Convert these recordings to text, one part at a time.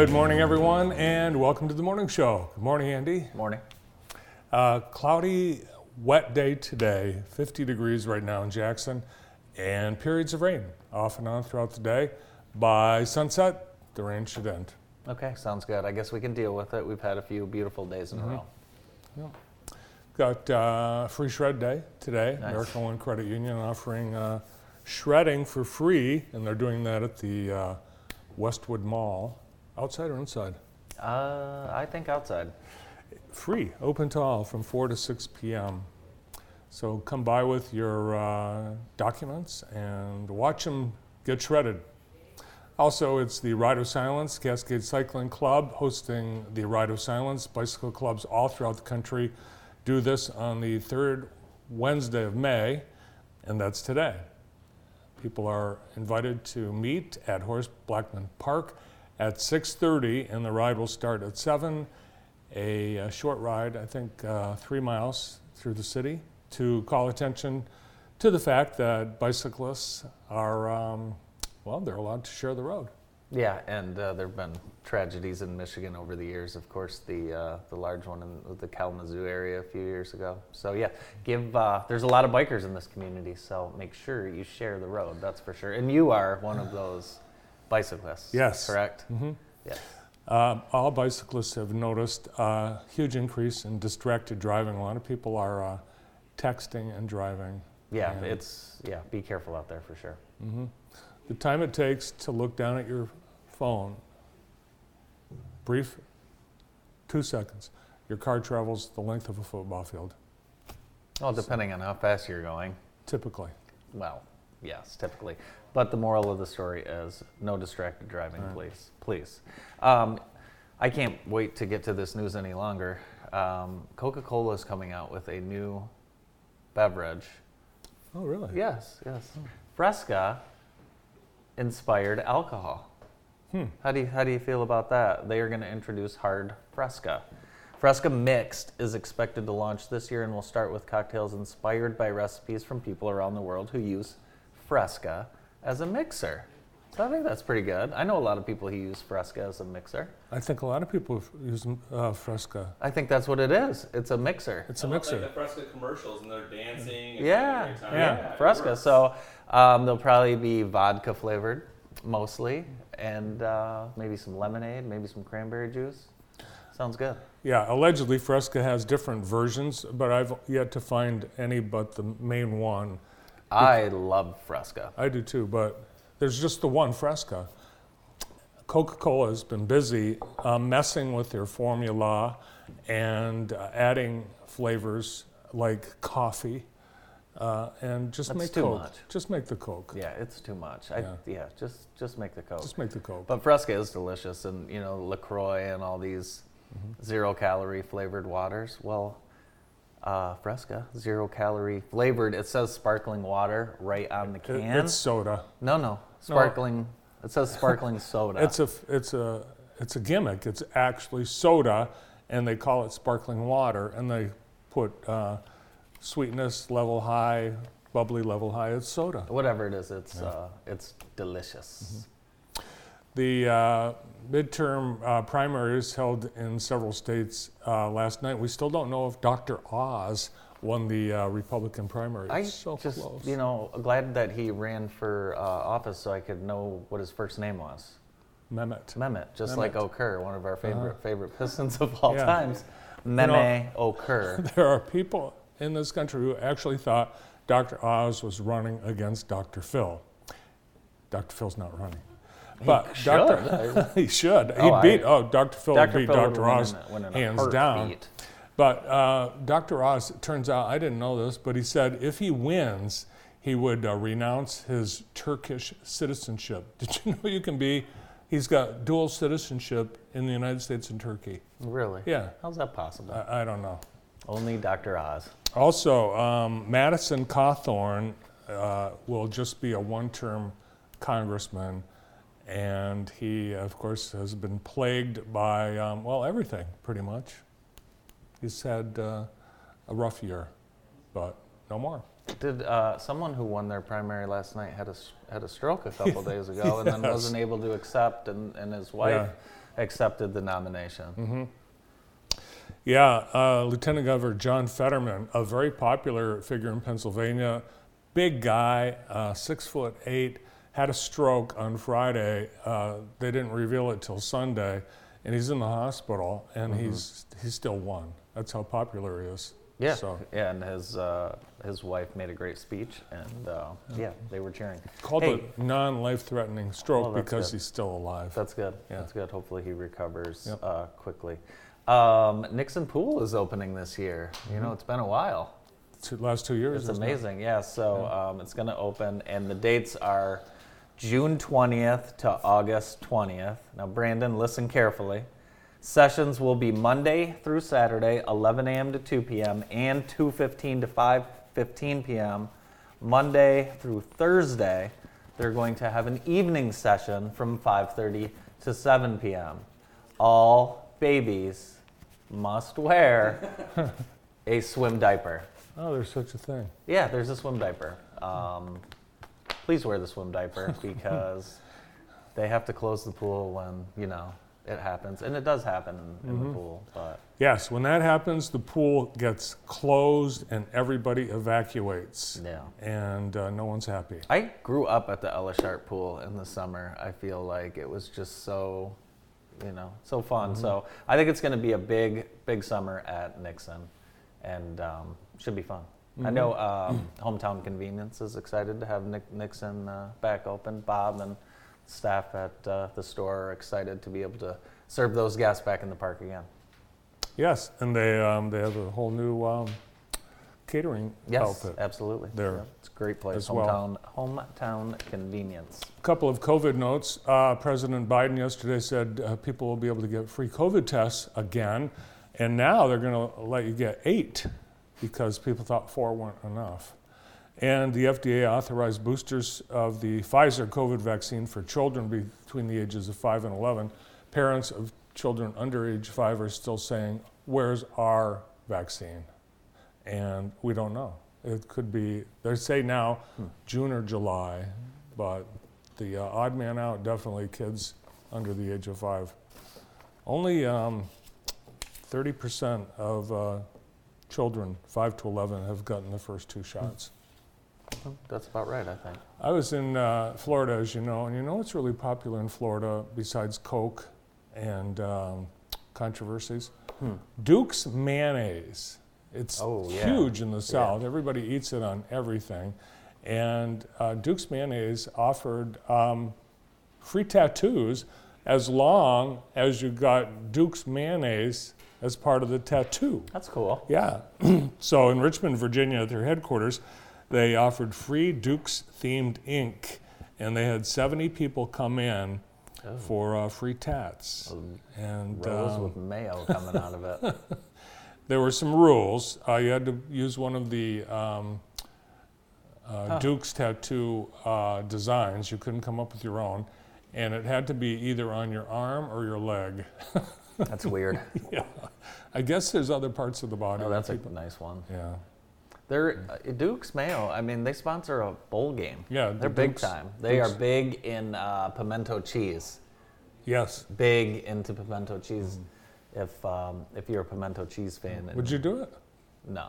Good morning, everyone, and welcome to the morning show. Good morning, Andy. Morning. Uh, cloudy, wet day today, 50 degrees right now in Jackson, and periods of rain off and on throughout the day. By sunset, the rain should end. Okay, sounds good. I guess we can deal with it. We've had a few beautiful days in Mm-hmm. a row. Got uh, free shred day today. Nice. American One Credit Union offering uh, shredding for free, and they're doing that at the uh, Westwood Mall. Outside or inside? Uh, I think outside. Free, open to all from 4 to 6 p.m. So come by with your uh, documents and watch them get shredded. Also, it's the Ride of Silence, Cascade Cycling Club, hosting the Ride of Silence. Bicycle clubs all throughout the country do this on the third Wednesday of May, and that's today. People are invited to meet at Horace Blackman Park at 6:30, and the ride will start at 7. A, uh short ride, I think, uh, three miles through the city, to call attention to the fact that bicyclists are, um, well, they're allowed to share the road. Yeah, and uh, there have been tragedies in Michigan over the years. Of course, the uh, the large one in the Kalamazoo area a few years ago. So yeah, give. Uh, there's a lot of bikers in this community, so make sure you share the road. That's for sure. And you are one of those bicyclists. Yes. Correct. Mm-hmm. Yes. Um, all bicyclists have noticed a huge increase in distracted driving. A lot of people are uh, texting and driving. Yeah, And it's yeah. Be careful out there for sure. The time it takes to look down at your phone, brief, two seconds. Your car travels the length of a football field, Well, depending on how fast you're going. typically. Well, yes, typically. But the moral of the story is no distracted driving, Right. please. Please. Um, I can't wait to get to this news any longer. Um, Coca Cola is coming out with a new beverage. Oh, really? Yes, yes. Fresca inspired alcohol. Hmm. How do you, how do you feel about that? They are going to introduce hard Fresca. Fresca Mixed is expected to launch this year and will start with cocktails inspired by recipes from people around the world who use Fresca as a mixer. So I think that's pretty good. I know a lot of people who use Fresca as a mixer. I think a lot of people use uh, Fresca. I think that's what it is. It's a mixer. It's a I love, mixer. Like the Fresca commercials and they're dancing. And Yeah, having a great time. yeah, Fresca. So um, they'll probably be vodka flavored mostly, and uh, maybe some lemonade, maybe some cranberry juice. Sounds good. Yeah, allegedly Fresca has different versions, but I've yet to find any but the main one. I love Fresca. I do too, but there's just the one Fresca. Coca Cola has been busy uh, messing with their formula and uh, adding flavors like coffee. Uh, and just That's make too Coke. much. Just make the Coke. Yeah, it's too much. I, Yeah. yeah. just just make the Coke. Just make the Coke. But Fresca is delicious, and you know Lacroix and all these Mm-hmm. zero calorie flavored waters. Well, uh, Fresca zero calorie flavored. It says sparkling water right on the It- can. it's soda. no, no, sparkling. It says sparkling soda. It's a it's a it's a gimmick. It's actually soda, and they call it sparkling water, and they put uh, sweetness level high, bubbly level high. It's soda. Whatever it is, it's uh, it's delicious. The uh, midterm uh, primaries held in several states uh, last night. We still don't know if Dr. Oz won the uh, Republican primary. I so just close. you know glad that he ran for uh, office so I could know what his first name was. Mehmet. Mehmet, just Mehmet. like Okur, one of our favorite Uh-huh. favorite Pistons of all Yeah. times. know- Memo Okur. There are people in this country who actually thought Dr. Oz was running against Dr. Phil. Dr. Phil's not running. But should. Dr. he should. He Oh, I- beat, oh, Dr. Phil Dr. beat Phil Dr. Oz in a- win in hands down. But uh, Dr. Oz, it turns out, I didn't know this, but he said if he wins, he would uh, renounce his Turkish citizenship. Did you know you can be, he's got dual citizenship in the United States and Turkey? Really? Yeah, How's that possible? I, I don't know. Only Dr. Oz. Also, um, Madison Cawthorn uh, will just be a one term congressman, and he, of course, has been plagued by, um, well, everything pretty much. He's had uh, a rough year, but no more. Did uh, someone who won their primary last night had a had a stroke a couple days ago and then wasn't able to accept, and, and his wife accepted the nomination. Mm-hmm. Yeah, uh, Lieutenant Governor John Fetterman, a very popular figure in Pennsylvania, big guy, uh, six foot eight, had a stroke on Friday. Uh, they didn't reveal it till Sunday, and he's in the hospital, and he's he's still one. That's how popular he is. Yeah, So yeah, and his uh, his wife made a great speech, and uh, yeah, they were cheering. called Hey. a non-life-threatening stroke Well, because good. he's still alive. That's good. Yeah. That's good. Hopefully he recovers Yep. uh, quickly. Um, Nixon Pool is opening this year. You Mm-hmm. know, it's been a while. Two, last two years. It's isn't it? amazing. Yeah. So um, it's going to open, and the dates are June 20th to August 20th. Now, Brandon, listen carefully. Sessions will be Monday through Saturday, 11 a.m. to 2 p.m. and 2:15 to 5:15 p.m. Monday through Thursday, they're going to have an evening session from 5:30 to 7 p.m. All babies must wear a swim diaper. Oh, there's such a thing. Yeah, there's a swim diaper. Um, please wear the swim diaper because they have to close the pool when you know it happens, and it does happen in, in the pool. But Yes, when that happens, the pool gets closed and everybody evacuates, yeah, and uh, no one's happy. I grew up at the Ella Sharp pool in the summer. I feel like it was just so, you know, so fun. So I think it's going to be a big, big summer at Nixon, and um, should be fun. I know um, Hometown Convenience is excited to have Nick Nixon uh, back open. Bob and staff at uh, the store are excited to be able to serve those guests back in the park again. Yes, and they um, they have a whole new um, catering Yes, outfit. absolutely. there Yeah, it's a great place. as well. Hometown, hometown convenience. A couple of COVID notes. Uh, President Biden yesterday said uh, people will be able to get free COVID tests again, and now they're going to let you get eight because people thought four weren't enough. And the FDA authorized boosters of the Pfizer COVID vaccine for children between the ages of 5 and 11. Parents of children under age 5 are still saying, Where's our vaccine? And we don't know. It could be, they say now June or July, but the uh, odd man out definitely kids under the age of 5. Only um, 30% of uh, children 5 to 11 have gotten the first two shots. That's about right, I think. I was in uh, Florida, as you know, and you know what's really popular in Florida besides Coke and um, controversies? Hmm. Duke's mayonnaise. It's Oh, yeah. huge in the South. Everybody eats it on everything. And uh, Duke's mayonnaise offered um, free tattoos as long as you got Duke's mayonnaise as part of the tattoo. That's cool. Yeah. so in Richmond, Virginia, at their headquarters, they offered free Dukes themed ink, and they had 70 people come in Oh. for uh, free tats. And Rose um, with mayo coming out of it. there were some rules. Uh, you had to use one of the um, uh, Duke's tattoo uh, designs. You couldn't come up with your own. And it had to be either on your arm or your leg. That's weird. yeah. I guess there's other parts of the body. Oh, that that's a nice one. yeah. They're uh, Duke's Mayo. I mean, they sponsor a bowl game. Yeah, the they're big Dukes- time. They are big in uh, pimento cheese. Yes. Big into pimento cheese. If um, if you're a pimento cheese fan, Mm. Would you do it? No,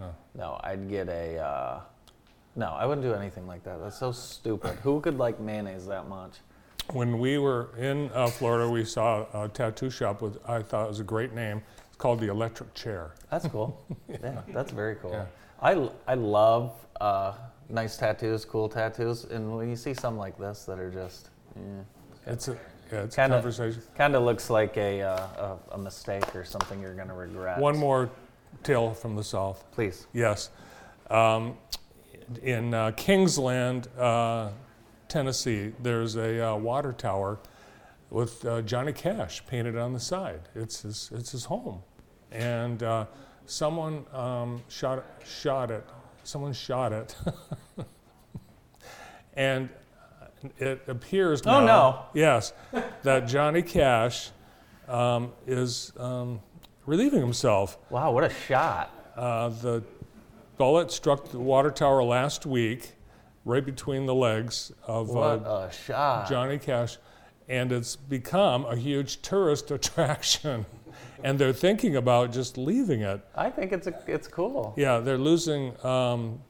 Oh. no. I'd get a. Uh, no, I wouldn't do anything like that. That's so stupid. Who could like mayonnaise that much? When we were in uh, Florida, we saw a tattoo shop with, I thought it was a great name. It's called the Electric Chair. That's cool. yeah. that's very cool. Yeah. I, I love uh, nice tattoos, cool tattoos, and when you see some like this that are just, eh, It's a, yeah, it's Kinda- a conversation. kind of looks like a, uh, a a mistake or something you're gonna regret. One more tale from the South. please. Yes. Um, in uh, Kingsland, uh, Tennessee, there's a uh, water tower with uh, Johnny Cash painted on the side. It's his, it's his home. And uh, someone um, shot, shot it. Someone shot it. and it appears Oh, now, no. yes, that Johnny Cash um, is um, relieving himself. Wow, what a shot! Uh, the bullet struck the water tower last week, right between the legs of uh, a shot! Johnny Cash. and it's become a huge tourist attraction. and they're thinking about just leaving it. I think it's a, it's cool. Yeah, they're losing um,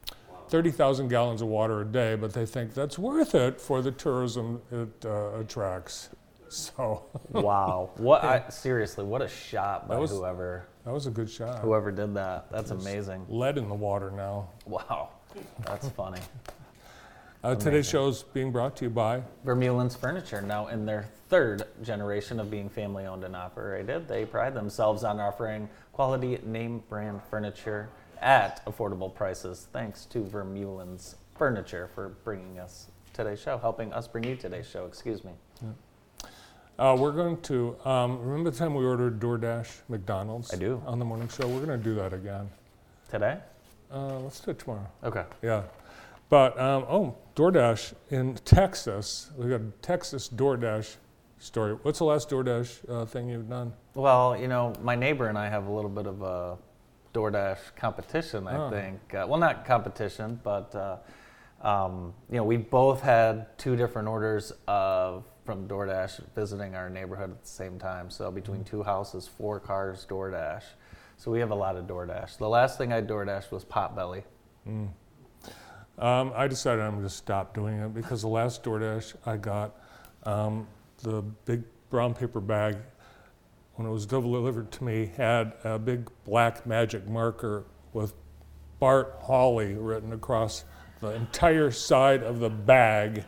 30,000 gallons of water a day, but they think that's worth it for the tourism it uh, attracts. So Wow. What I, seriously, what a shot by That was- whoever that was a good shot. whoever did that. That's amazing. Lead in the water now. Wow. That's funny. Uh, today's show is being brought to you by Vermeulen's Furniture, now in their third generation of being family owned and operated, they pride themselves on offering quality name brand furniture at affordable prices. Thanks to Vermeulen's Furniture for bringing us today's show, helping us bring you today's show. Excuse me. Uh, we're going to um, remember the time we ordered DoorDash McDonald's. I do. on the morning show. We're going to do that again. Today? Uh, let's do it tomorrow. Okay. Yeah, but um, oh, DoorDash in Texas. We got a Texas DoorDash story. What's the last DoorDash uh, thing you've done? Well, you know, my neighbor and I have a little bit of a DoorDash competition, I Oh. think. Uh, well, not competition, but, uh, um, you know, we both had two different orders of from DoorDash visiting our neighborhood at the same time. So between two houses, four cars, DoorDash. So we have a lot of DoorDash. The last thing I DoorDash was Potbelly. Um, I decided I'm going to stop doing it because the last DoorDash I got, um, the big brown paper bag, when it was delivered to me, had a big black magic marker with Bart Hawley written across the entire side of the bag.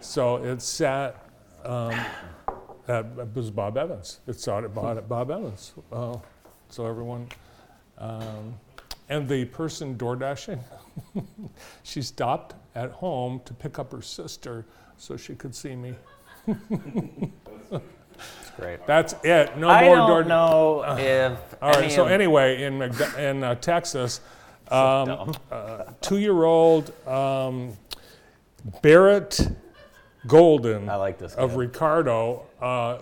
So it sat um, at, was Bob Evans. It sat at Bob, at Bob Evans. Uh, so everyone, um, and the person door dashing, she stopped at home to pick up her sister so she could see me. It's great. That's it. No more I more don't door. know if. All right. any So of- anyway, in McD- in uh, Texas, um, dumb. uh, two-year-old um, Barrett Golden I like this. of. Ricardo uh,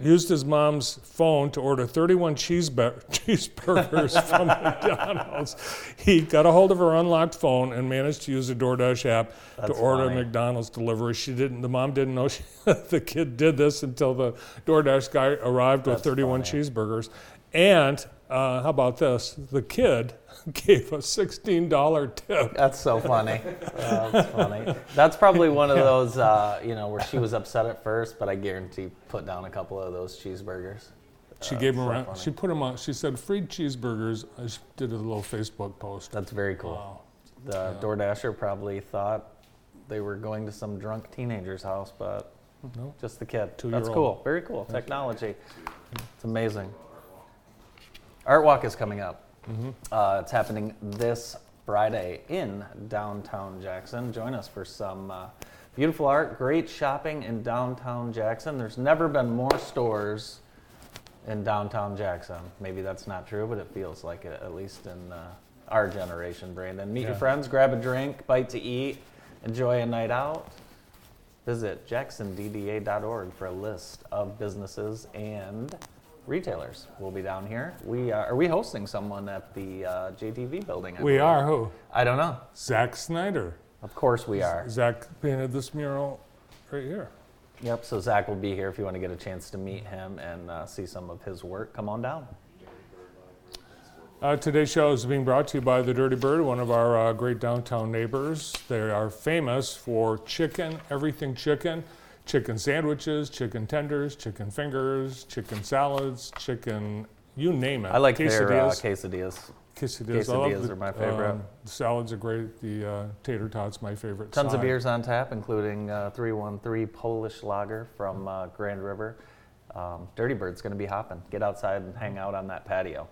used his mom's phone to order 31 cheeseburgers, cheeseburgers from McDonald's. He got a hold of her unlocked phone and managed to use the DoorDash app to order funny. McDonald's delivery. She didn't. The mom didn't know she, the kid did this until the DoorDash guy arrived with 31 funny. cheeseburgers. And uh, how about this? The kid gave a $16 tip. That's so funny. That's funny. That's probably one of those, uh, you know, where she was upset at first, but I guarantee put down a couple of those cheeseburgers. She Uh, gave them so around. funny. She put them on. She said free cheeseburgers. I did a little Facebook post. That's very cool. Wow. The DoorDasher probably thought they were going to some drunk teenager's house, but No. just the kid. That's Two-year-old. cool. Very cool. Technology. It's amazing. Art Walk is coming up. Uh, it's happening this Friday in downtown Jackson. Join us for some uh, beautiful art, great shopping in downtown Jackson. There's never been more stores in downtown Jackson. Maybe that's not true, but it feels like it, at least in uh, our generation, Brandon. Meet your friends, grab a drink, bite to eat, enjoy a night out. Visit jacksondda.org for a list of businesses and retailers. We'll be down here. We are, are we hosting someone at the uh, JTV building? I We believe? are who? I don't know. Zack Snyder. Of course we are. Zach painted this mural right here. Yep. So Zach will be here if you want to get a chance to meet him and uh, see some of his work. Come on down. Uh, today's show is being brought to you by the Dirty Bird, one of our uh, great downtown neighbors. They are famous for chicken, everything chicken, chicken sandwiches, chicken tenders, chicken fingers, chicken salads, chicken, you name it. I like their uh, quesadillas. quesadillas. quesadillas. Quesadillas the, are my favorite. um, the salads are great. The uh, tater tots my favorite. Tons of beers on tap, including uh, 313 Polish Lager from uh, Grand River. Um, Dirty Bird's going to be hopping. Get outside and hang out on that patio.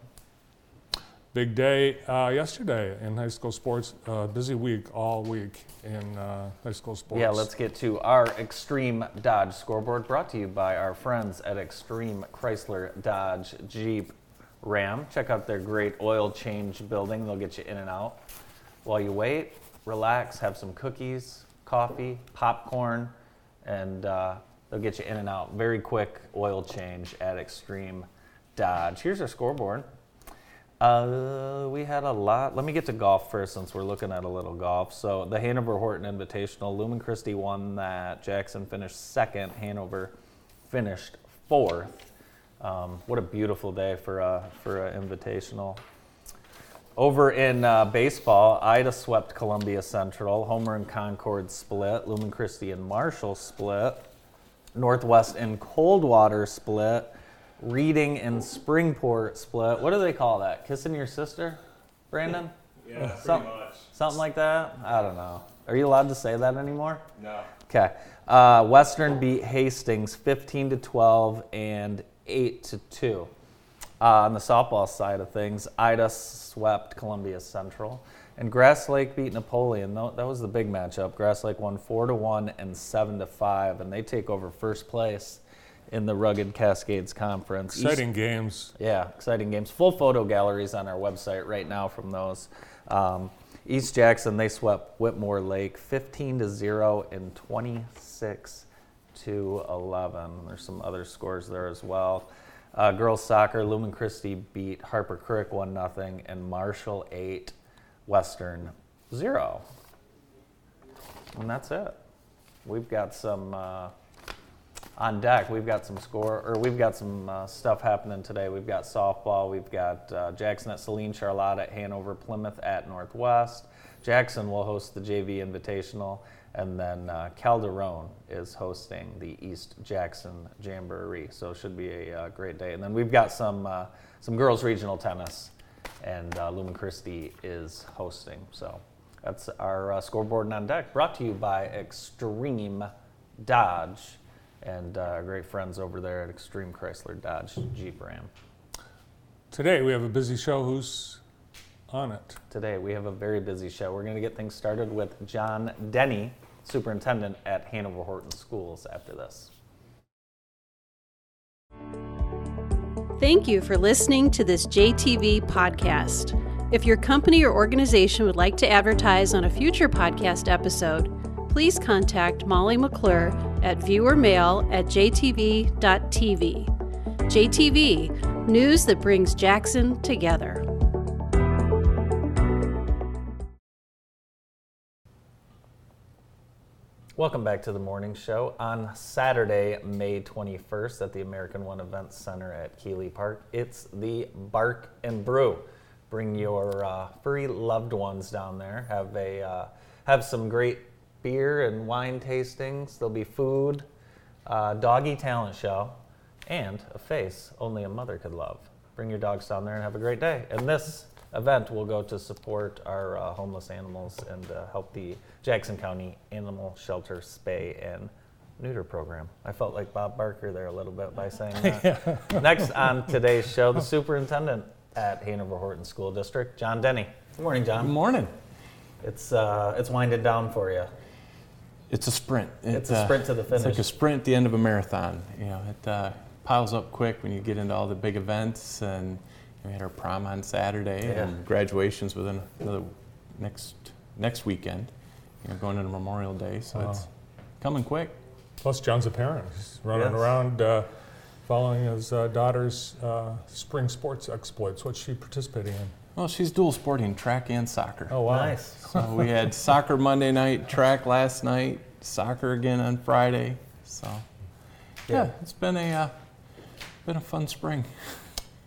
Big day uh, yesterday in high school sports. Uh, busy week all week in uh, high school sports. Yeah, let's get to our Extreme Dodge scoreboard brought to you by our friends at Extreme Chrysler Dodge Jeep Ram. Check out their great oil change building, they'll get you in and out. While you wait, relax, have some cookies, coffee, popcorn, and uh, they'll get you in and out. Very quick oil change at Extreme Dodge. Here's our scoreboard. Uh, we had a lot. Let me get to golf first since we're looking at a little golf. So the Hanover Horton Invitational, Lumen Christi won that. Jackson finished second. Hanover finished fourth. Um, what a beautiful day for a for an invitational. Over in uh, baseball, Ida swept Columbia Central. Homer and Concord split. Lumen Christi and Marshall split. Northwest and Coldwater split. Reading and Springport split. What do they call that? Kissing your sister, Brandon? Yeah, pretty much. Something like that? I don't know. Are you allowed to say that anymore? No. Okay. Uh, Western beat Hastings 15 to 12 and 8 to 2. Uh, on the softball side of things, Ida swept Columbia Central, and Grass Lake beat Napoleon. That was the big matchup. Grass Lake won 4 to 1 and 7 to 5, and they take over first place in the Rugged Cascades Conference. East- Exciting games. yeah, exciting games. Full photo galleries on our website right now from those. Um, East Jackson they swept Whitmore Lake 15 to 0 and 26 to 11. There's some other scores there as well. Uh, girls soccer, Lumen Christi beat Harper Creek 1 0 and Marshall 8, Western 0. And that's it. We've got some uh, on deck. We've got some score, or we've got some uh, stuff happening today. We've got softball. We've got uh, Jackson at Saline, Charlotte at Hanover, Plymouth at Northwest. Jackson will host the JV Invitational, and then uh, Calderon is hosting the East Jackson Jamboree. So it should be a uh, great day. And then we've got some uh, some girls regional tennis, and uh, Lumen Christi is hosting. So that's our scoreboard and on deck. Brought to you by Extreme Dodge and uh, our great friends over there at Extreme Chrysler Dodge Jeep Ram. Today we have a busy show. Who's on it? Today we have a very busy show. We're going to get things started with John Denny, superintendent at Hanover Horton Schools, after this. Thank you for listening to this JTV podcast. If your company or organization would like to advertise on a future podcast episode, please contact Molly McClure at viewermail at jtv.tv. JTV, news that brings Jackson together. Welcome back to the morning show on Saturday, May 21st at the American One Events Center at Keeley Park. It's the Bark and Brew. Bring your uh, furry loved ones down there. Have a uh, have some great beer and wine tastings. There'll be food, uh, doggy talent show, and a face only a mother could love. Bring your dogs down there and have a great day. And this event will go to support our uh, homeless animals and uh, help the Jackson County Animal Shelter Spay and Neuter Program. I felt like Bob Barker there a little bit by saying that. Next on today's show, the superintendent at Hanover Horton School District, John Denny. Good morning, John. Good morning. It's uh, it's winding down for you. It's a sprint. It, It's a sprint to the finish. It's like a sprint at the end of a marathon. You know, it uh, piles up quick when you get into all the big events. And we had our prom on Saturday Yeah. and graduations within another next next weekend. You know, going into Memorial Day, so Wow. it's coming quick. Plus, John's a parent. He's running Yes. around uh, following his uh, daughter's uh, spring sports exploits. What's she participating in? Well, she's dual sporting track and soccer. Oh, wow. Nice. So we had soccer Monday night, track last night, soccer again on Friday. So yeah, Yeah. it's been a uh, been a fun spring.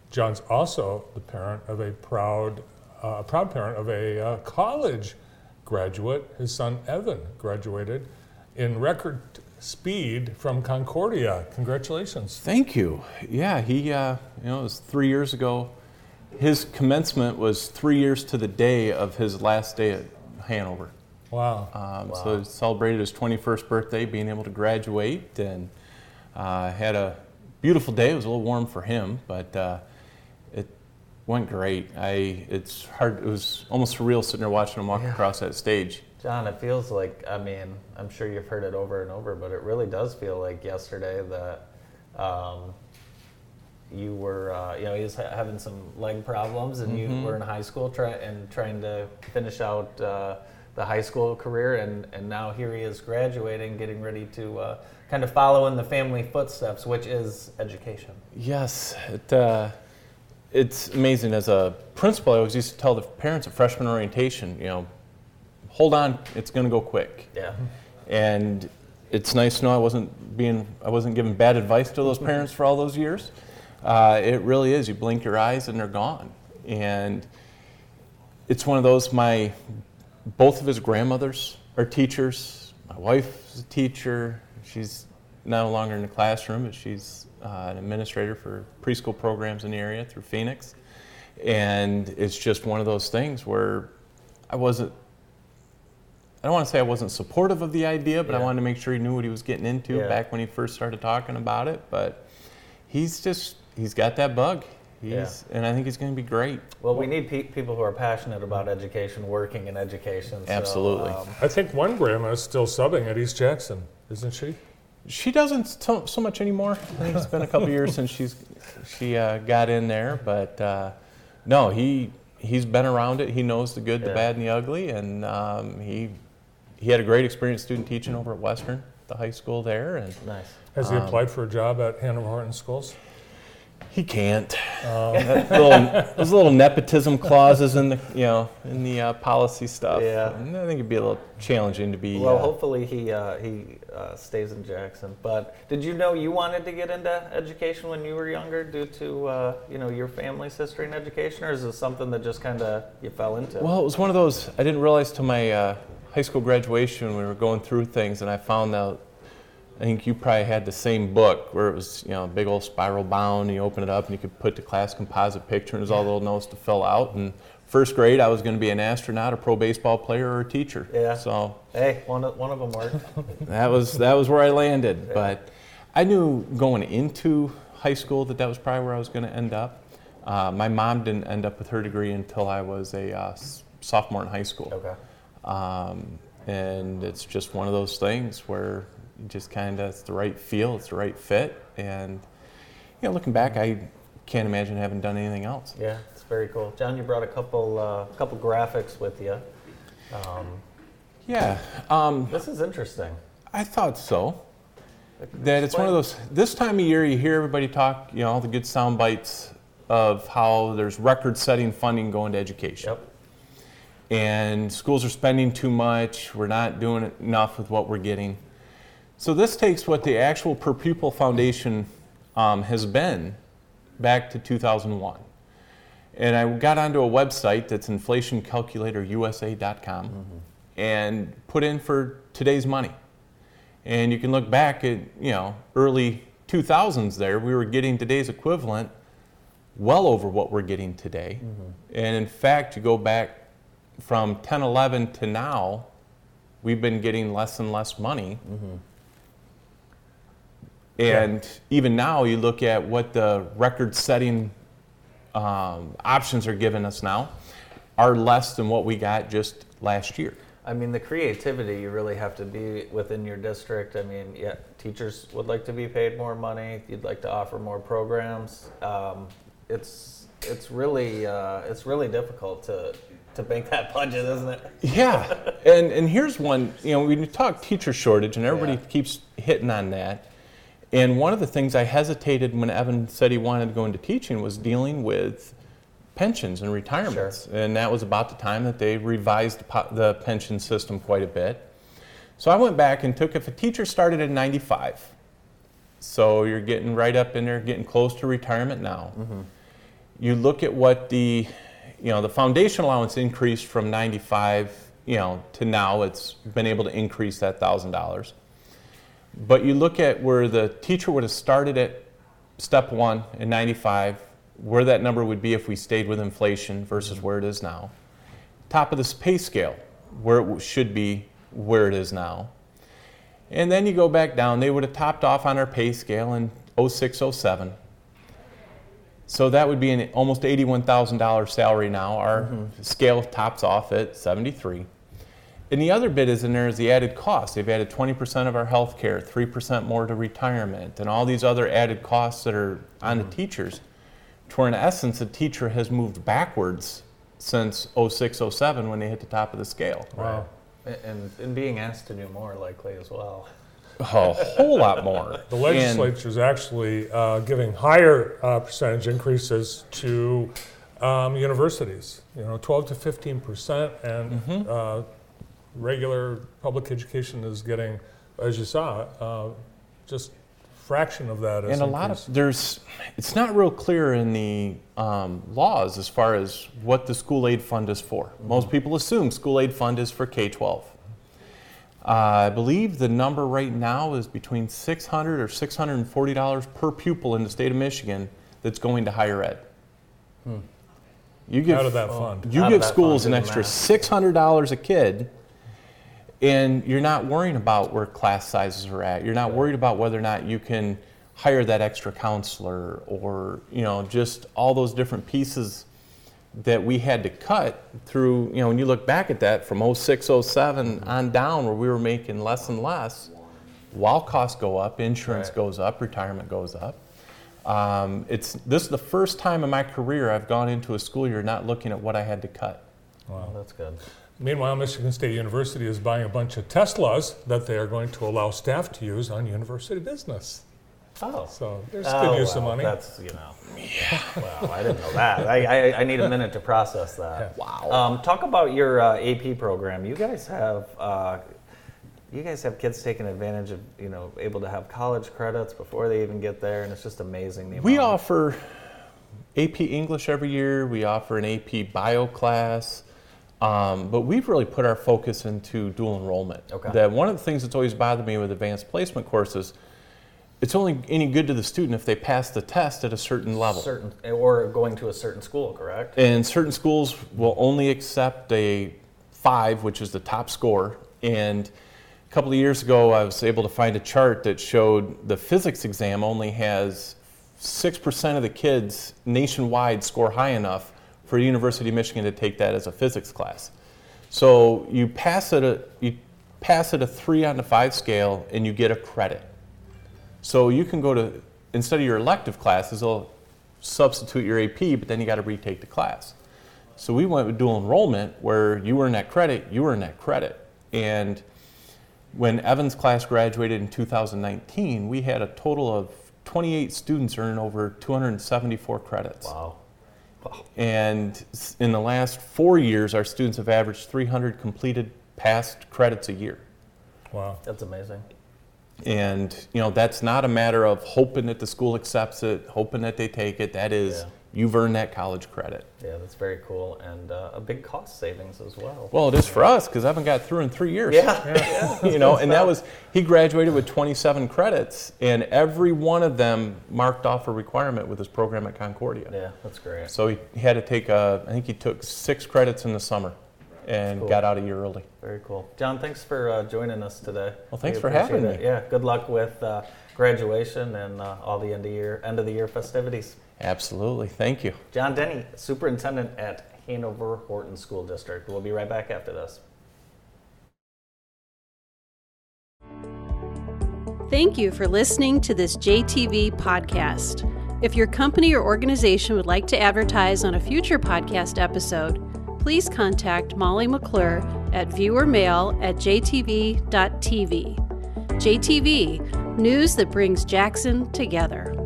John's also the parent of a proud, uh, proud parent of a uh, college graduate. His son Evan graduated in record speed from Concordia. Congratulations. Thank you. Yeah, he, uh, you know, it was three years ago. His commencement was three years to the day of his last day at Hanover. Wow. Um, Wow. So he celebrated his 21st birthday, being able to graduate, and uh, had a beautiful day. It was a little warm for him, but uh, it went great. I, it's hard. It was almost surreal sitting there watching him walk Yeah. across that stage. John, it feels like, I mean, I'm sure you've heard it over and over, but it really does feel like yesterday that um, you were, uh, you know, he was ha- having some leg problems and you were in high school try- and trying to finish out uh, the high school career. And, and now here he is graduating, getting ready to uh, kind of follow in the family footsteps, which is education. Yes, it, uh, it's amazing. As a principal, I always used to tell the parents at freshman orientation, you know, hold on, it's going to go quick. Yeah. And it's nice to know I wasn't being I wasn't giving bad advice to those parents for all those years. Uh, it really is. You blink your eyes and they're gone, and it's one of those. My both of his grandmothers are teachers. My wife is a teacher. She's no longer in the classroom, but she's uh, an administrator for preschool programs in the area through Phoenix. And it's just one of those things where I wasn't, I don't want to say I wasn't supportive of the idea, but I wanted to make sure he knew what he was getting into Yeah. back when he first started talking about it. But he's just, he's got that bug. He's, And I think he's going to be great. Well, we need pe- people who are passionate about education, working in education. so, Absolutely. um, I think one grandma is still subbing at East Jackson, isn't she? She doesn't so, so much anymore. I think it's been a couple years since she's she uh, got in there, but uh, no, he he's been around it. He knows the good, the bad, and the ugly, and um, he he had a great experience student teaching over at Western, the high school there, and nice. Has he Um, applied for a job at Hanover Horton Schools? He can't. That little, those little nepotism clauses in the you know in the uh, policy stuff. Yeah. and I think it'd be a little challenging to be. Well, uh, hopefully he uh, he uh, stays in Jackson. But did you know you wanted to get into education when you were younger, due to uh, you know your family's history in education, or is this something that just kind of you fell into? Well, it was one of those, I didn't realize till my uh, high school graduation, we were going through things, and I found out, I think you probably had the same book where it was, you know, a big old spiral bound, and you open it up and you could put the class composite picture, and there's all the little notes to fill out. And first grade, I was going to be an astronaut, a pro baseball player, or a teacher. Yeah. So hey, one of, one of them worked. that was that was where I landed. But I knew going into high school that that was probably where I was going to end up. Uh, my mom didn't end up with her degree until I was a uh, sophomore in high school. okay. Um, and it's just one of those things where just kind of, it's the right feel, it's the right fit. And, you know, looking back, I can't imagine having done anything else. Yeah, it's very cool. John, you brought a couple uh, couple graphics with you. Um, Yeah, um, this is interesting. I thought so. That it's one of those, this time of year, you hear everybody talk, you know, all the good sound bites of how there's record setting funding going to education. Yep. and schools are spending too much. We're not doing enough with what we're getting. So this takes what the actual per pupil foundation um, has been back to 2001. And I got onto a website that's inflationcalculatorusa.com mm-hmm. and put in for today's money. And you can look back at, you know, early 2000s there, we were getting today's equivalent well over what we're getting today. Mm-hmm. And in fact, you go back from 10, 11 to now, we've been getting less and less money. Mm-hmm. And even now, you look at what the record setting um, options are giving us now are less than what we got just last year. I mean, the creativity you really have to be within your district. I mean, yeah, teachers would like to be paid more money. You'd like to offer more programs. Um, it's it's really uh, it's really difficult to to make that budget, isn't it? Yeah, and and here's one. You know, we talk teacher shortage, and everybody Yeah. keeps hitting on that. And one of the things I hesitated when Evan said he wanted to go into teaching was dealing with pensions and retirements, and that was about the time that they revised the, pension system quite a bit. So I went back and took if a teacher started at 95, so you're getting right up in there, getting close to retirement now. Mm-hmm. You look at what the, you know, the foundation allowance increased from 95, you know, to now it's been able to increase that thousand dollars. But you look at where the teacher would have started at step one in 95, where that number would be if we stayed with inflation versus where it is now. Top of this pay scale, where it should be, where it is now. And then you go back down, they would have topped off on our pay scale in 06, 07. So that would be an almost $81,000 salary now. Our mm-hmm. scale tops off at 73. And the other bit is in there is the added cost. They've added 20% of our health care, 3% more to retirement, and all these other added costs that are on the teachers. To where in essence, the teacher has moved backwards since 06, 07 when they hit the top of the scale. Wow. And, and and being asked to do more likely as well. A whole lot more. The And- legislature is actually uh, giving higher uh, percentage increases to um, universities, you know, 12 to 15 percent, and Mm-hmm. uh, regular public education is getting as you saw, uh, just fraction of that. and a lot of there's it's not real clear in the um, laws as far as what the school aid fund is for most people assume school aid fund is for k-12 uh, i believe the number right now is between 600 or 640 dollars per pupil in the state of michigan that's going to higher ed you give out of that fund. you Out give schools fund, an extra math. six hundred dollars a kid, and you're not worrying about where class sizes are at. You're not worried about whether or not you can hire that extra counselor or you know just all those different pieces that we had to cut through. You know, when you look back at that from 06, 07 on down, where we were making less and less, while costs go up, insurance Right. goes up, retirement goes up. Um, it's this is the first time in my career I've gone into a school year not looking at what I had to cut. Oh, that's good. Meanwhile, Michigan State University is buying a bunch of Teslas that they are going to allow staff to use on university business. Oh. So there's Oh, good use of money. That's, you know. Yeah. Well, I didn't know that. I, I, I need a minute to process that. Wow. Um, talk about your uh, AP program. You guys have uh, you guys have kids taking advantage of you know able to have college credits before they even get there, and it's just amazing. The We offer AP English every year. We offer an AP Bio class, um, but we've really put our focus into dual enrollment. Okay. That one of the things that's always bothered me with advanced placement courses, it's only any good to the student if they pass the test at a certain level. certain or going to a certain school, correct? And certain schools will only accept a five, which is the top score. And a couple of years ago, I was able to find a chart that showed the physics exam only has 6% of the kids nationwide score high enough for University of Michigan to take that as a physics class. So you pass it a, you pass it a three on the five scale and you get a credit. So you can go to, instead of your elective classes, they'll substitute your AP, but then you got to retake the class. So we went with dual enrollment where you earn that credit, you earn that credit. And when Evan's class graduated in 2019, we had a total of 28 students earn over 274 credits. Wow. And in the last four years, our students have averaged 300 completed passed credits a year. wow. That's amazing. And you know that's not a matter of hoping that the school accepts it, hoping that they take it. That is, Yeah. You've earned that college credit. Yeah, that's very cool and uh, a big cost savings as well. Well, it is for us because I haven't got through in three years. yeah. you know, and that was he graduated with 27 credits, and every one of them marked off a requirement with his program at Concordia. Yeah, that's great. So he, had to take, uh, I think he took six credits in the summer, and Cool. got out a year early. Very cool. John, thanks for uh, joining us today. Well, thanks We for having it. me. Yeah, good luck with uh, graduation and uh, all the end of year end of the year festivities. Absolutely, thank you. John Denny, superintendent at Hanover Horton School District. We'll be right back after this. Thank you for listening to this JTV podcast. If your company or organization would like to advertise on a future podcast episode, please contact Molly McClure at viewermail at jtv.tv. JTV, news that brings Jackson together.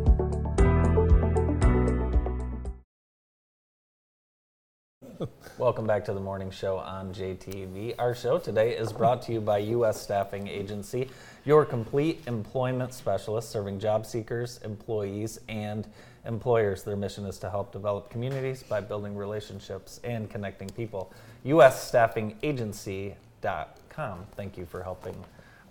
Welcome back to the morning show on JTV. Our show today is brought to you by U.S. Staffing Agency, your complete employment specialist serving job seekers, employees, and employers. Their mission is to help develop communities by building relationships and connecting people. USStaffingAgency.com. Thank you for helping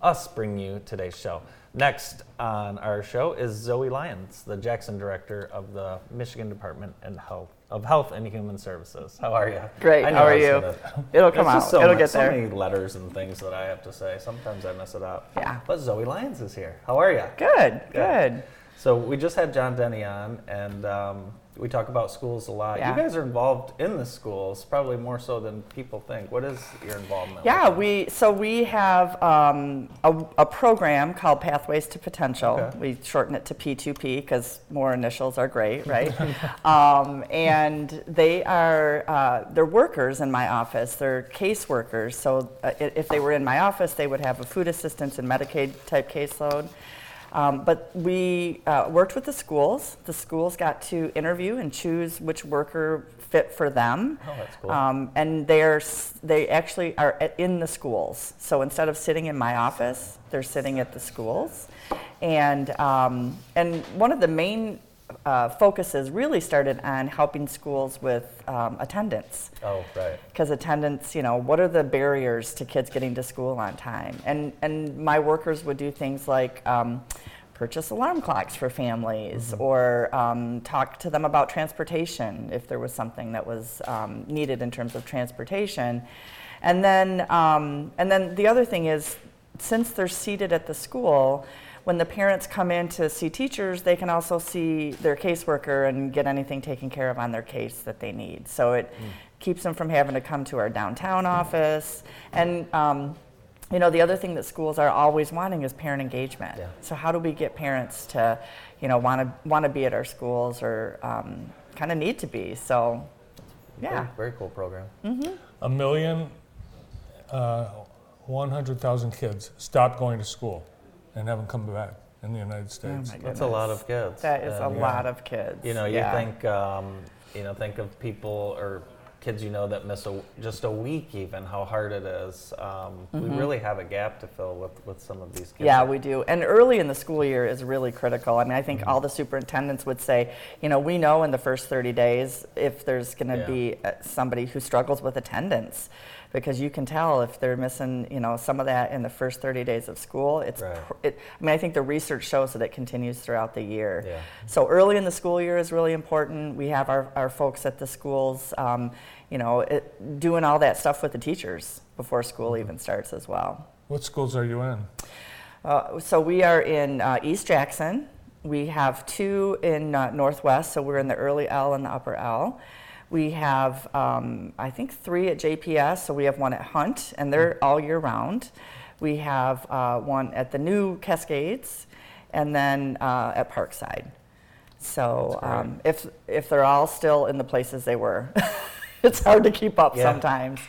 us bring you today's show. Next on our show is Zoe Lyons, the Jackson Director of the Michigan Department and Health of Health and Human Services. How are you? Great. How are you? It'll come out. So It'll much- get so many letters and things that I have to say. Sometimes I mess it up. Yeah. But Zoe Lyons is here. How are you? Good, good. So we just had John Denny on, and um, we talk about schools a lot. Yeah. You guys are involved in the schools, probably more so than people think. What is your involvement? Yeah, we so we have um, a, a program called Pathways to Potential. Okay. We shorten it to P2P because more initials are great, right? um, and they are uh, they're workers in my office. They're case workers. So uh, if they were in my office, they would have a food assistance and Medicaid type caseload. Um, but we uh, worked with the schools. The schools got to interview and choose which worker fit for them. Oh, that's cool. Um, and they're they actually are at- in the schools. So instead of sitting in my office, they're sitting at the schools. And um, and one of the main uh, focuses really started on helping schools with um, attendance oh, right. because attendance, you know, what are the barriers to kids getting to school on time? And and my workers would do things like um, purchase alarm clocks for families, or um, talk to them about transportation if there was something that was um, needed in terms of transportation. And then um, and then the other thing is, since they're seated at the school. When the parents come in to see teachers, they can also see their caseworker and get anything taken care of on their case that they need. So it keeps them from having to come to our downtown office. And um, you know, the other thing that schools are always wanting is parent engagement. Yeah. So how do we get parents to, you know, want to want to be at our schools or um, kind of need to be? So, yeah. Very, very cool program. A million, uh, 100,000 kids stopped going to school and haven't come back in the United States. Oh That's a lot of kids. That is a And, lot of kids. You know, you yeah. think, um, you know, think of people or kids you know that miss a, just a week, even how hard it is. Um, We really have a gap to fill with, with some of these kids. Mm-hmm. Yeah, we do. And early in the school year is really critical. I mean, I think all the superintendents would say, you know, we know in the first 30 days if there's going to Yeah. be uh, somebody who struggles with attendance because you can tell if they're missing, you know, some of that in the first 30 days of school. It's Right. pr- it, I mean, I think the research shows that it continues throughout the year. Yeah. So early in the school year is really important. We have our, our folks at the schools, um, you know, it, doing all that stuff with the teachers before school even starts as well. What schools are you in? Uh, so we are in uh, East Jackson. We have two in uh, Northwest, so we're in the early L and the upper L. We have, um, I think, three at JPS, so we have one at Hunt, and they're all year round. We have uh, one at the new Cascades, and then uh, at Parkside. So um, if if they're all still in the places they were, it's hard to keep up Yeah. sometimes.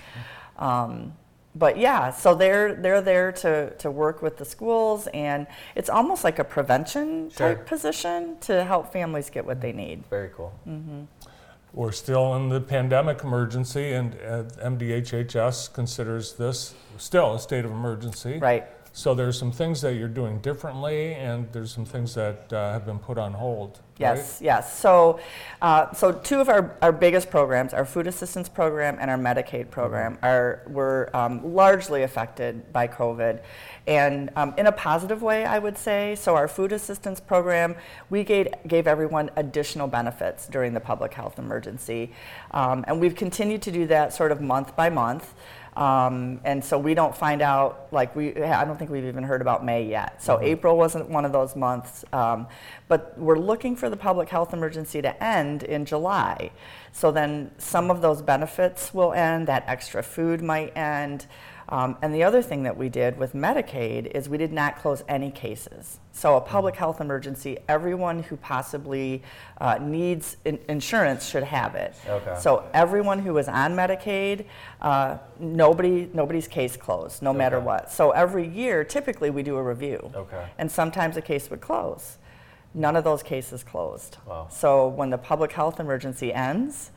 Um, but yeah, so they're they're there to, to work with the schools, and it's almost like a prevention Sure. type position to help families get what they need. Very cool. We're still in the pandemic emergency, and uh, MDHHS considers this still a state of emergency. Right. So there's some things that you're doing differently, and there's some things that uh, have been put on hold. Yes, yes. So, uh, so two of our, our biggest programs, our food assistance program and our Medicaid program, are were um, largely affected by COVID, and um, in a positive way, I would say. So, our food assistance program, we gave gave everyone additional benefits during the public health emergency, um, and we've continued to do that sort of month by month. Um, and so we don't find out like we I don't think we've even heard about May yet. So April wasn't one of those months, um, but we're looking for the public health emergency to end in July. So then some of those benefits will end. That extra food might end. Um, and the other thing that we did with Medicaid is we did not close any cases. So, a public health emergency, everyone who possibly uh, needs in- insurance should have it. Okay. So, everyone who is on Medicaid, uh, nobody, nobody's case closed, no matter what. So, every year, typically, we do a review. Okay. And sometimes a case would close. None of those cases closed. Wow. So, when the public health emergency ends,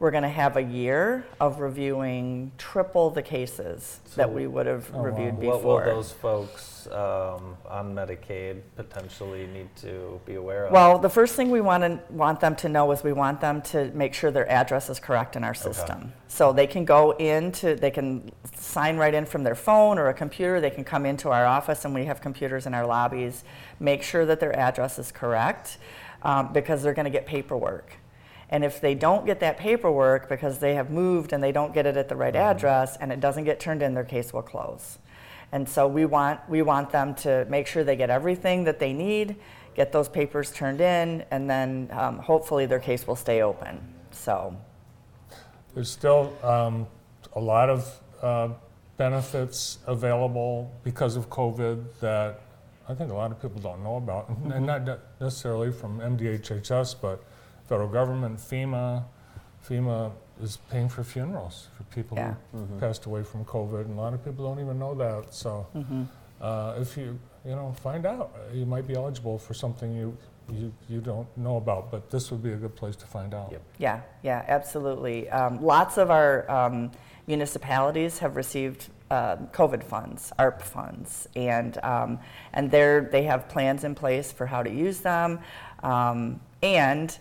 we're going to have a year of reviewing triple the cases that we would have Oh, reviewed wow. before. What will those folks um, on Medicaid potentially need to be aware of? Well, the first thing we want to want them to know is we want them to make sure their address is correct in our system. So they can go into, they can sign right in from their phone or a computer. They can come into our office, and we have computers in our lobbies. Make sure that their address is correct, um, because they're going to get paperwork. And if they don't get that paperwork because they have moved and they don't get it at the right address and it doesn't get turned in, their case will close. And so we want we want them to make sure they get everything that they need, get those papers turned in, and then um, hopefully their case will stay open. So There's still um, a lot of uh, benefits available because of COVID that I think a lot of people don't know about, and not necessarily from MDHHS, but federal government, FEMA. FEMA is paying for funerals for people Yeah. who passed away from COVID, and a lot of people don't even know that. So, uh, if you you know, find out. You might be eligible for something you, you, you don't know about, but this would be a good place to find out. Yep. Yeah, yeah, absolutely. Um, lots of our um, municipalities have received uh, COVID funds, ARP funds, and um, and they're, they have plans in place for how to use them, um, and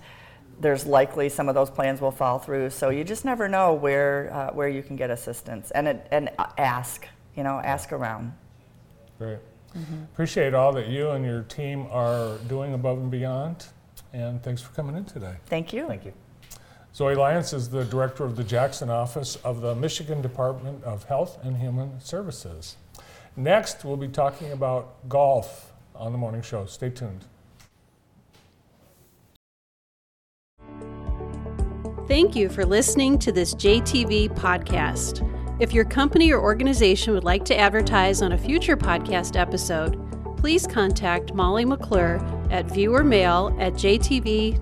there's likely some of those plans will fall through. So you just never know where uh, where you can get assistance, and it, and ask, you know, ask around. Great. Appreciate all that you and your team are doing above and beyond, and thanks for coming in today. Thank you. Thank you. Zoe Lyons is the director of the Jackson office of the Michigan Department of Health and Human Services. Next, we'll be talking about golf on the morning show. Stay tuned. Thank you for listening to this JTV podcast. If your company or organization would like to advertise on a future podcast episode, please contact Molly McClure at viewermail at jtv.tv.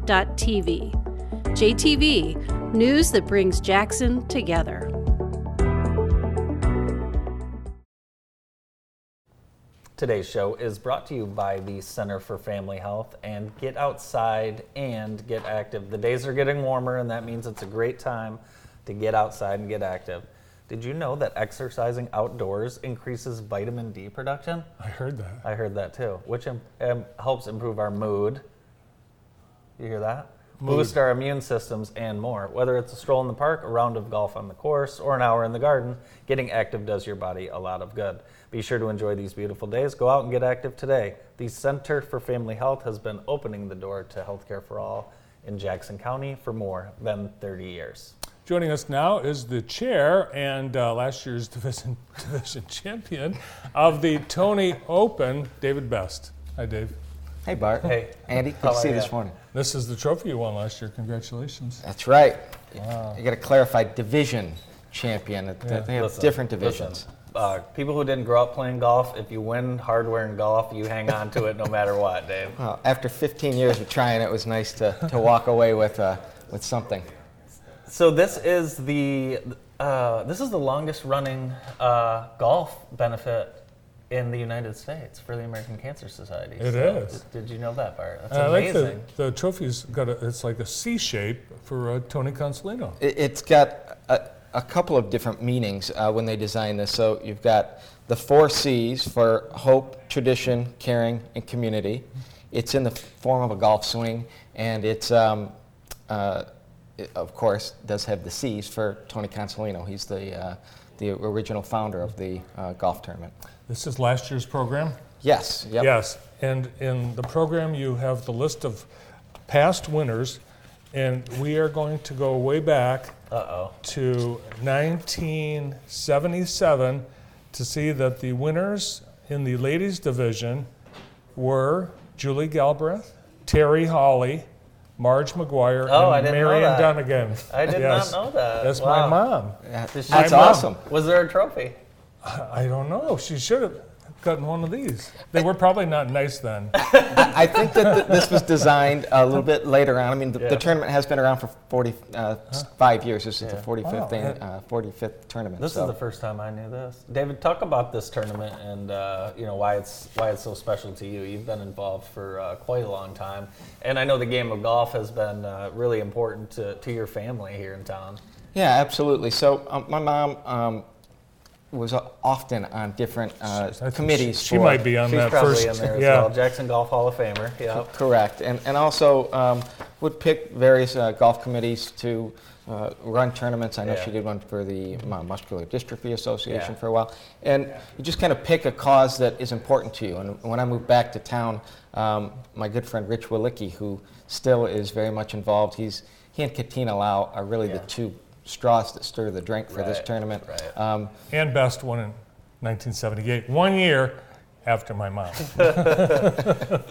JTV, news that brings Jackson together. Today's show is brought to you by the Center for Family Health and Get Outside and Get Active. The days are getting warmer, and that means it's a great time to get outside and get active. Did you know that exercising outdoors increases vitamin D production? I heard that. I heard that too, which im- um, helps improve our mood. You hear that? Boost our immune systems and more. Whether it's a stroll in the park, a round of golf on the course, or an hour in the garden, getting active does your body a lot of good. Be sure to enjoy these beautiful days. Go out and get active today. The Center for Family Health has been opening the door to healthcare for all in Jackson County for more than 30 years. Joining us now is the chair and uh, last year's division, division champion of the Tony Open, David Best. Hi, Dave. Hey, Bart. Hey. Andy. Good How to see you this morning. This is the trophy you won last year. Congratulations. That's right. You got to clarify division champion. They- Yeah. They have Listen, different listen, divisions. uh, people who didn't grow up playing golf, if you win hardware in golf, you hang on to it no matter what, Dave. Well, after 15 years of trying, it was nice to, to walk away with uh, with something. So this is the uh, this is the longest running uh, golf benefit in the United States for the American Cancer Society. It So, is. d- Did you know that, Bart? That's And I like amazing. the, the trophy's got a, it's like a C shape for uh, Tony Consolino. It, it's got a, a couple of different meanings uh, when they designed this. So you've got the four C's for hope, tradition, caring, and community. It's in the form of a golf swing, and it's, um, uh, it, of course, does have the C's for Tony Consolino. He's the, uh, the original founder of the uh, golf tournament. This is last year's program? Yes, yep. Yes, and in the program, you have the list of past winners, and we are going to go way back Uh-oh. to 1977 to see that the winners in the ladies' division were Julie Galbraith, Terry Hawley, Marge McGuire, Oh, and didn't Marion that. Dunnigan. I did Yes. not know that. That's Wow. my mom. Yeah, Does she- That's My mom. awesome. Was there a trophy? I don't know. She should have gotten one of these. They were probably not nice then. I think that th- this was designed a little bit later on. I mean, the, Yeah. the tournament has been around for 45 years. This is the 45th, Wow. an- uh, 45th tournament. This so. is the first time I knew this. David, talk about this tournament and uh, you know why it's why it's so special to you. You've been involved for uh, quite a long time, and I know the game of golf has been uh, really important to, to your family here in town. Yeah, absolutely. So um, my mom um, was often on different uh, committees. She, she might be on She's that probably first. in there as yeah. well. Jackson Golf Hall of Famer. Yeah. Correct, and and also um, would pick various uh, golf committees to uh, run tournaments. I know Yeah. she did one for the uh, Muscular Dystrophy Association Yeah. for a while, and you just kind of pick a cause that is important to you. And when I moved back to town, um, my good friend Rich Walicki, who still is very much involved, he's he and Katina Lau are really Yeah. the two straws that stir the drink for this tournament. right. Um, Anne Best won in 1978, one year after my mom.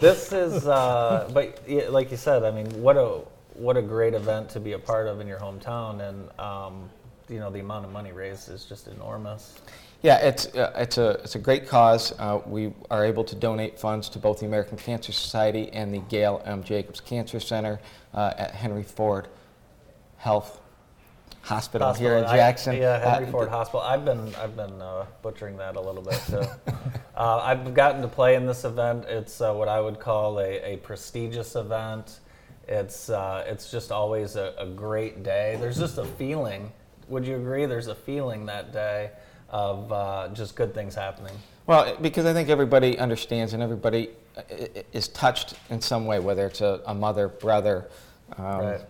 This is, uh, but yeah, like you said, I mean, what a what a great event to be a part of in your hometown, and um, you know the amount of money raised is just enormous. Yeah, it's uh, it's a it's a great cause. Uh, we are able to donate funds to both the American Cancer Society and the Gail M. Jacobs Cancer Center uh, at Henry Ford Health Hospital, here in Hospital. I- Jackson. yeah, Henry Uh, Ford Hospital. I've been I've been uh, butchering that a little bit too. Uh, I've gotten to play in this event. It's uh, what I would call a, a prestigious event. It's uh, it's just always a, a great day. There's just a feeling. Would you agree? There's a feeling that day of uh, just good things happening. Well, because I think everybody understands and everybody is touched in some way, whether it's a, a mother, brother, um, Right.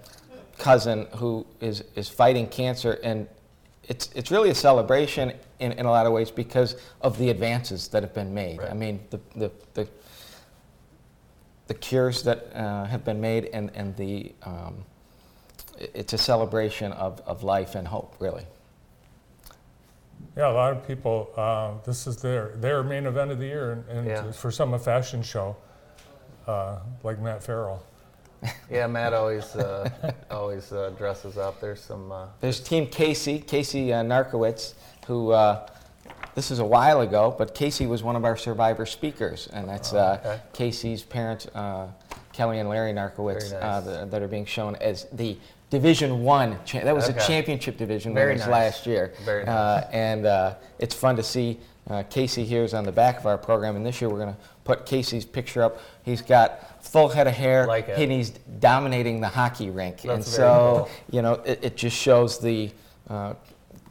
Cousin who is, is fighting cancer. And it's, it's really a celebration in, in a lot of ways because of the advances that have been made. I mean, the, the, the, the cures that uh, have been made and, and the, um, it's a celebration of, of life and hope, really. Yeah, a lot of people, uh, this is their, their main event of the year, and, and Yeah. for some, a fashion show, uh, like Matt Farrell. Yeah, Matt always uh, always uh, dresses up. There's some. Uh, There's Team Casey, Casey uh, Narkowitz, who uh, this is a while ago, but Casey was one of our survivor speakers, and that's uh, okay. Casey's parents, uh, Kelly and Larry Narkowitz, uh, nice. that, that are being shown as the Division One. Cha- that was Okay. a championship division Very nice. last year, Very uh, and uh, it's fun to see. Uh, Casey here is on the back of our program, and this year we're going to put Casey's picture up. He's got full head of hair, Like and he's dominating the hockey rink, and That's very so cool. you know, it, it just shows the uh,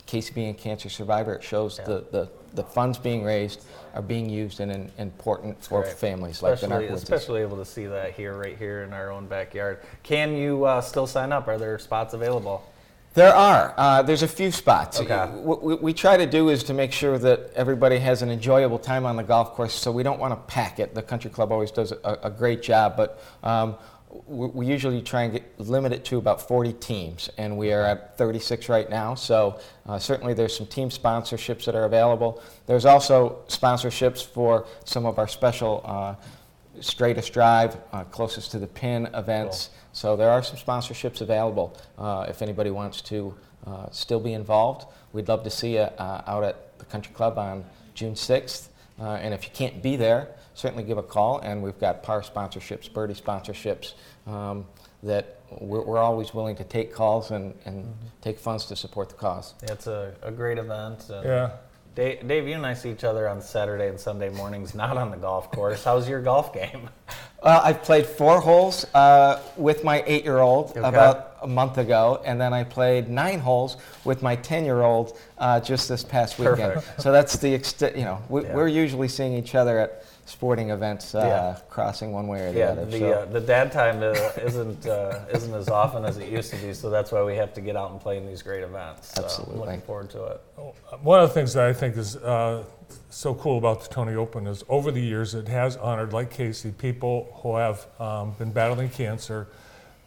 Casey being a cancer survivor. It shows Yeah. the, the, the funds being raised are being used and important for great. families like the especially, Narkowitzes. especially able to see that here, right here in our own backyard. Can you uh, still sign up? Are there spots available? There are. Uh, there's a few spots. Okay. What we, we try to do is to make sure that everybody has an enjoyable time on the golf course, so we don't want to pack it. The country club always does a, a great job, but um, we, we usually try and get, limit it to about 40 teams, and we are at 36 right now. So uh, certainly there's some team sponsorships that are available. There's also sponsorships for some of our special uh, straightest drive, uh, closest to the pin events. So there are some sponsorships available uh, if anybody wants to uh, still be involved. We'd love to see you uh, out at the Country Club on June 6th. Uh, and if you can't be there, certainly give a call. And we've got par sponsorships, birdie sponsorships um, that we're, we're always willing to take calls and, and take funds to support the cause. It's a, a great event. and Yeah. Dave, Dave, you and I see each other on Saturday and Sunday mornings, not on the golf course. How's your golf game? Well, I've played four holes uh, with my eight-year-old Okay. about a month ago, and then I played nine holes with my ten-year-old uh, just this past weekend. Perfect. So that's the extent. You know, we, Yeah. we're usually seeing each other at sporting events, uh, Yeah. crossing one way or the Yeah, other. the so. uh, the dad time uh, isn't uh, isn't as often as it used to be, so that's why we have to get out and play in these great events. So I'm Absolutely. looking forward to it. One of the things that I think is uh, so cool about the Tony Open is over the years it has honored, like Casey, people who have um, been battling cancer.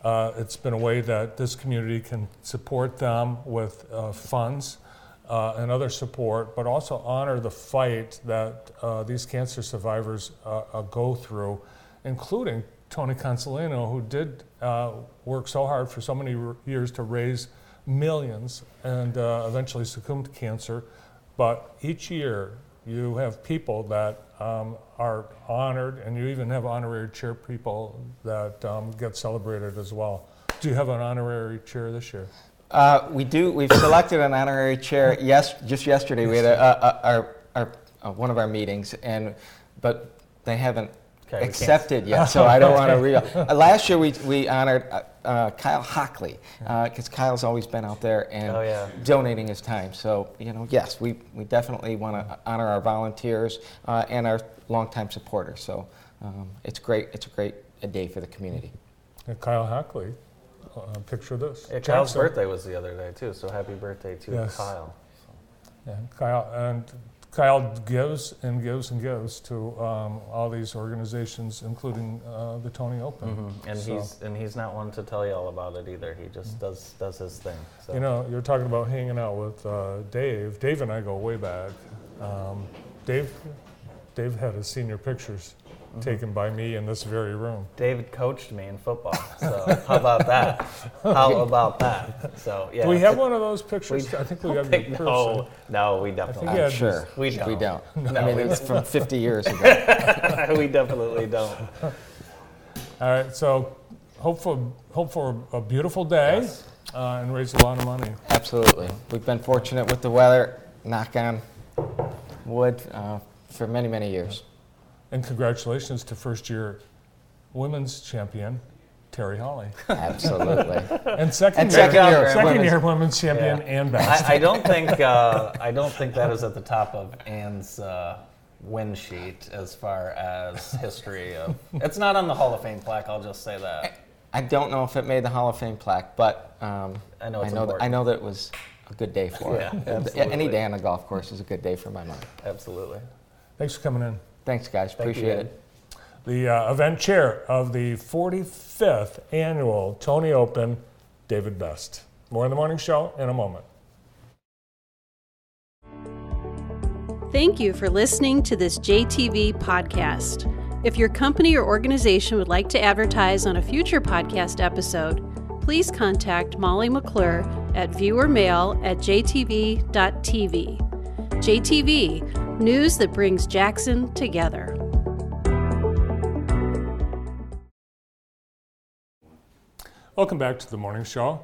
Uh, it's been a way that this community can support them with uh, funds uh, and other support, but also honor the fight that uh, these cancer survivors uh, uh, go through, including Tony Consolino, who did uh, work so hard for so many r- years to raise millions and uh, eventually succumbed to cancer. But each year, you have people that um, are honored, and you even have honorary chair people that um, get celebrated as well. Do you have an honorary chair this year? Uh, we do. We've selected an honorary chair. Yes, just yesterday we had a, a, a, our, our, uh, one of our meetings, and but they haven't Okay, accepted yet. So I don't want to re. Uh, last year we, we honored uh, uh, Kyle Hockley because Kyle's always been out there and Oh, yeah. donating his time. So you know, yes, we, we definitely want to honor our volunteers uh, and our longtime supporters. So um, it's great. It's a great a day for the community. And Kyle Hockley, uh, picture this. Yeah, Kyle's Jackson. birthday was the other day too, so happy birthday to Yes. Kyle. Yeah, Kyle and Kyle gives and gives and gives to um, all these organizations, including uh, the Tony Open. Mm-hmm. And So, he's and he's not one to tell you all about it either. He just does does his thing. So. you know, you're talking about hanging out with uh, Dave. Dave and I go way back. Um, Dave, Dave had his senior pictures Mm-hmm. taken by me in this very room. David coached me in football. So how about that? How about that? So yeah. Do we have one of those pictures? We I think we don't have think- the no, no, we definitely. think I'm sure we we don't. don't. No, I mean, it's from 50 years ago. we definitely don't. All right, so hope for, hope for a beautiful day Yes. uh, and raise a lot of money. Absolutely. We've been fortunate with the weather. Knock on wood. Uh, for many, many years. And congratulations to first year women's champion, Terry Hawley. Absolutely. And second, And year, second year second women's- year women's champion Yeah. and best. I, I don't think uh, I don't think that is at the top of Anne's uh, win sheet as far as history of. It's not on the Hall of Fame plaque. I'll just say that. I don't know if it made the Hall of Fame plaque, but um, I know it's I know, that, I know that it was a good day for Yeah, it. absolutely. Any day on a golf course is a good day for my mom. Absolutely. Thanks for coming in. Thanks, guys. Thank Appreciate Ed. it. The uh, event chair of the 45th annual Tony Open, David Best. More in the morning show in a moment. Thank you for listening to this JTV podcast. If your company or organization would like to advertise on a future podcast episode, please contact Molly McClure at viewermail at jtv.tv. JTV, news that brings Jackson together. Welcome back to the morning show.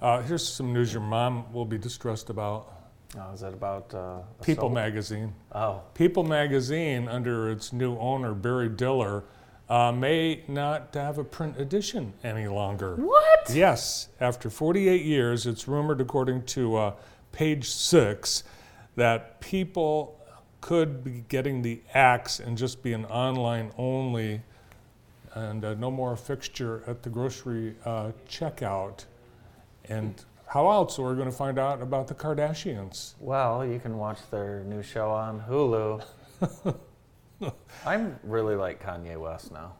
Uh, here's some news your mom will be distressed about. Oh, is that about uh, People assault? magazine. Oh, People magazine, under its new owner, Barry Diller, uh, may not have a print edition any longer. What? Yes, after 48 years, it's rumored, according to uh, page six, that people could be getting the axe and just be an online only and uh, no more fixture at the grocery uh, checkout. And how else are we going to find out about the Kardashians? well, you can watch their new show on Hulu. I'm really like Kanye West now.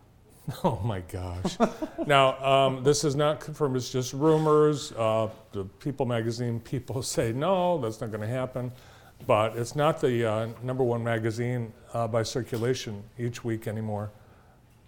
Oh my gosh. now, um, this is not confirmed, it's just rumors. Uh, the People magazine people say, no, that's not going to happen. But it's not the uh, number one magazine uh, by circulation each week anymore.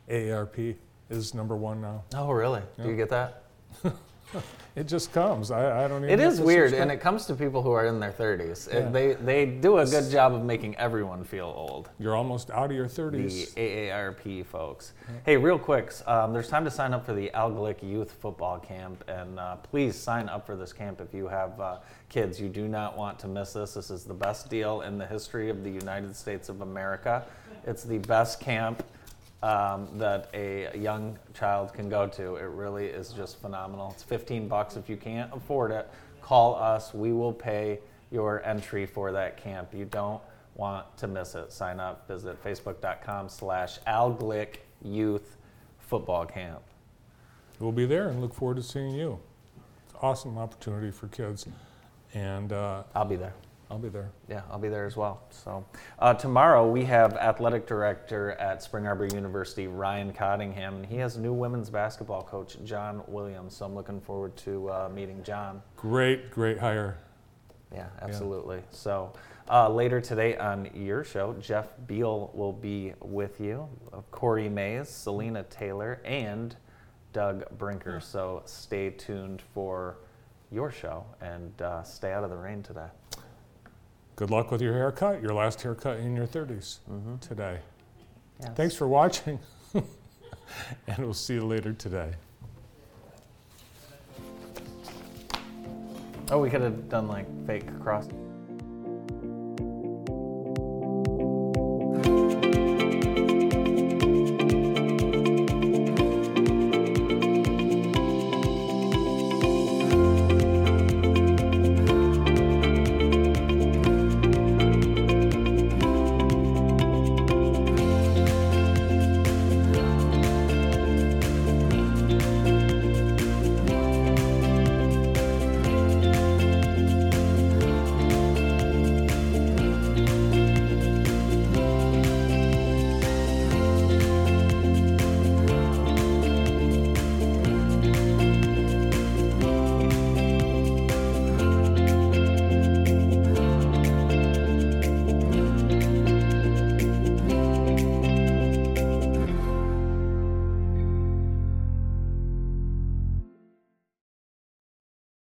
AARP is number one now. Oh, really? Do you get that? It just comes. I, I don't even It is weird, and it comes to people who are in their 30s. Yeah. they, they do a good job of making everyone feel old. You're almost out of your 30s. The 30s. AARP folks. Hey, real quick, um, there's time to sign up for the Alglick Youth Football Camp, and uh, please sign up for this camp if you have uh, kids. You do not want to miss this. This is the best deal in the history of the United States of America. It's the best camp um, that a young child can go to. It really is just phenomenal. It's 15 bucks if you can't afford it. Call us. We will pay your entry for that camp. You don't want to miss it. Sign up. Visit facebook.com slash alglick youth football camp. We'll be there and look forward to seeing you. It's an awesome opportunity for kids. And uh, I'll be there. I'll be there. Yeah, I'll be there as well. So uh, tomorrow we have athletic director at Spring Arbor University, Ryan Cottingham, and he has new women's basketball coach, John Williams. So I'm looking forward to uh, meeting John. Great, great hire. Yeah, absolutely. So uh, later today on your show, Jeff Beal will be with you, Corey Mays, Selena Taylor, and Doug Brinker. So stay tuned for your show and uh, stay out of the rain today. Good luck with your haircut, your last haircut in your 30s mm-hmm. today. Yes. Thanks for watching, and we'll see you later today. Oh, we could have done like fake cross.